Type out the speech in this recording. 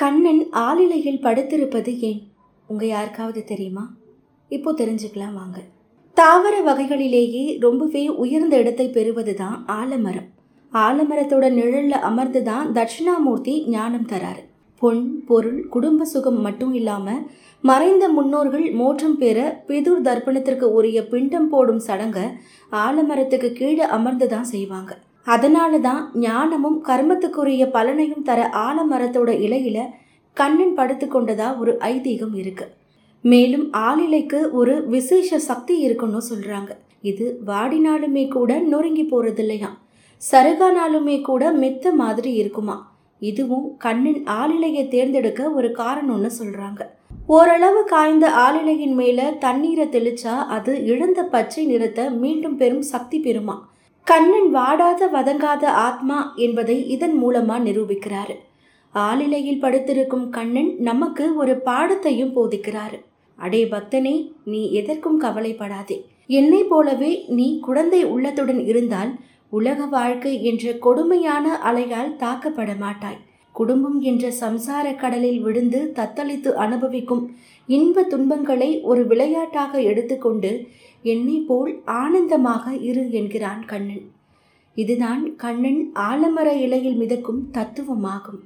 கண்ணன் ஆளிலையில் படுத்திருப்பது ஏன்? உங்க யாருக்காவது தெரியுமா? இப்போ தெரிஞ்சுக்கலாம் வாங்க. தாவர வகைகளிலேயே ரொம்பவே உயர்ந்த இடத்தை பெறுவது தான் ஆலமரம். ஆலமரத்தோட நிழல்ல அமர்ந்து தான் தட்சிணாமூர்த்தி ஞானம் தராரு. பொன் பொருள் குடும்ப சுகம் மட்டும் இல்லாம மறைந்த முன்னோர்கள் மோற்றம் பெற பிதுர் தர்ப்பணத்திற்கு உரிய பிண்டம் போடும் சடங்க ஆலமரத்துக்கு கீழே அமர்ந்து தான் செய்வாங்க. அதனால தான் ஞானமும் கர்மத்துக்குரிய பலனையும் தர ஆலமரத்தோட இலையில கண்ணன் படுத்து கொண்டதா ஒரு ஐதீகம் இருக்கு. மேலும் ஆளிலைக்கு ஒரு விசேஷ சக்தி இருக்குன்னு சொல்றாங்க. இது வாடினாலுமே கூட நொறுங்கி போறது இல்லையா சருகானாலுமே கூட மெத்த மாதிரி இருக்குமா. இதுவும் கண்ணின் ஆளிலையை தேர்ந்தெடுக்க ஒரு காரணம்னு சொல்றாங்க. ஓரளவு காய்ந்த ஆளிலையின் மேல தண்ணீரை தெளிச்சா அது இழந்த பச்சை நிறத்தை மீண்டும் பெறும் சக்தி பெறுமா. கண்ணன் வாடாத வதங்காத ஆத்மா என்பதை இதன் மூலமா நிரூபிக்கிறாரு. ஆளிலையில் படுத்திருக்கும் கண்ணன் நமக்கு ஒரு பாடத்தையும் போதிக்கிறாரு. அடே பக்தனே நீ எதற்கும் கவலைப்படாதே. என்னை போலவே நீ குழந்தை உள்ளத்துடன் இருந்தால் உலக வாழ்க்கை என்ற கொடுமையான அலையால் தாக்கப்பட மாட்டாய் குடும்பம் என்ற சம்சார கடலில் விழுந்து தத்தளித்து அனுபவிக்கும் இன்ப துன்பங்களை ஒரு விளையாட்டாக எடுத்துக்கொண்டு என்னை போல் ஆனந்தமாக இரு என்கிறான் கண்ணன். இதுதான் கண்ணன் ஆலமர இலையில் மிதக்கும் தத்துவமாகும்.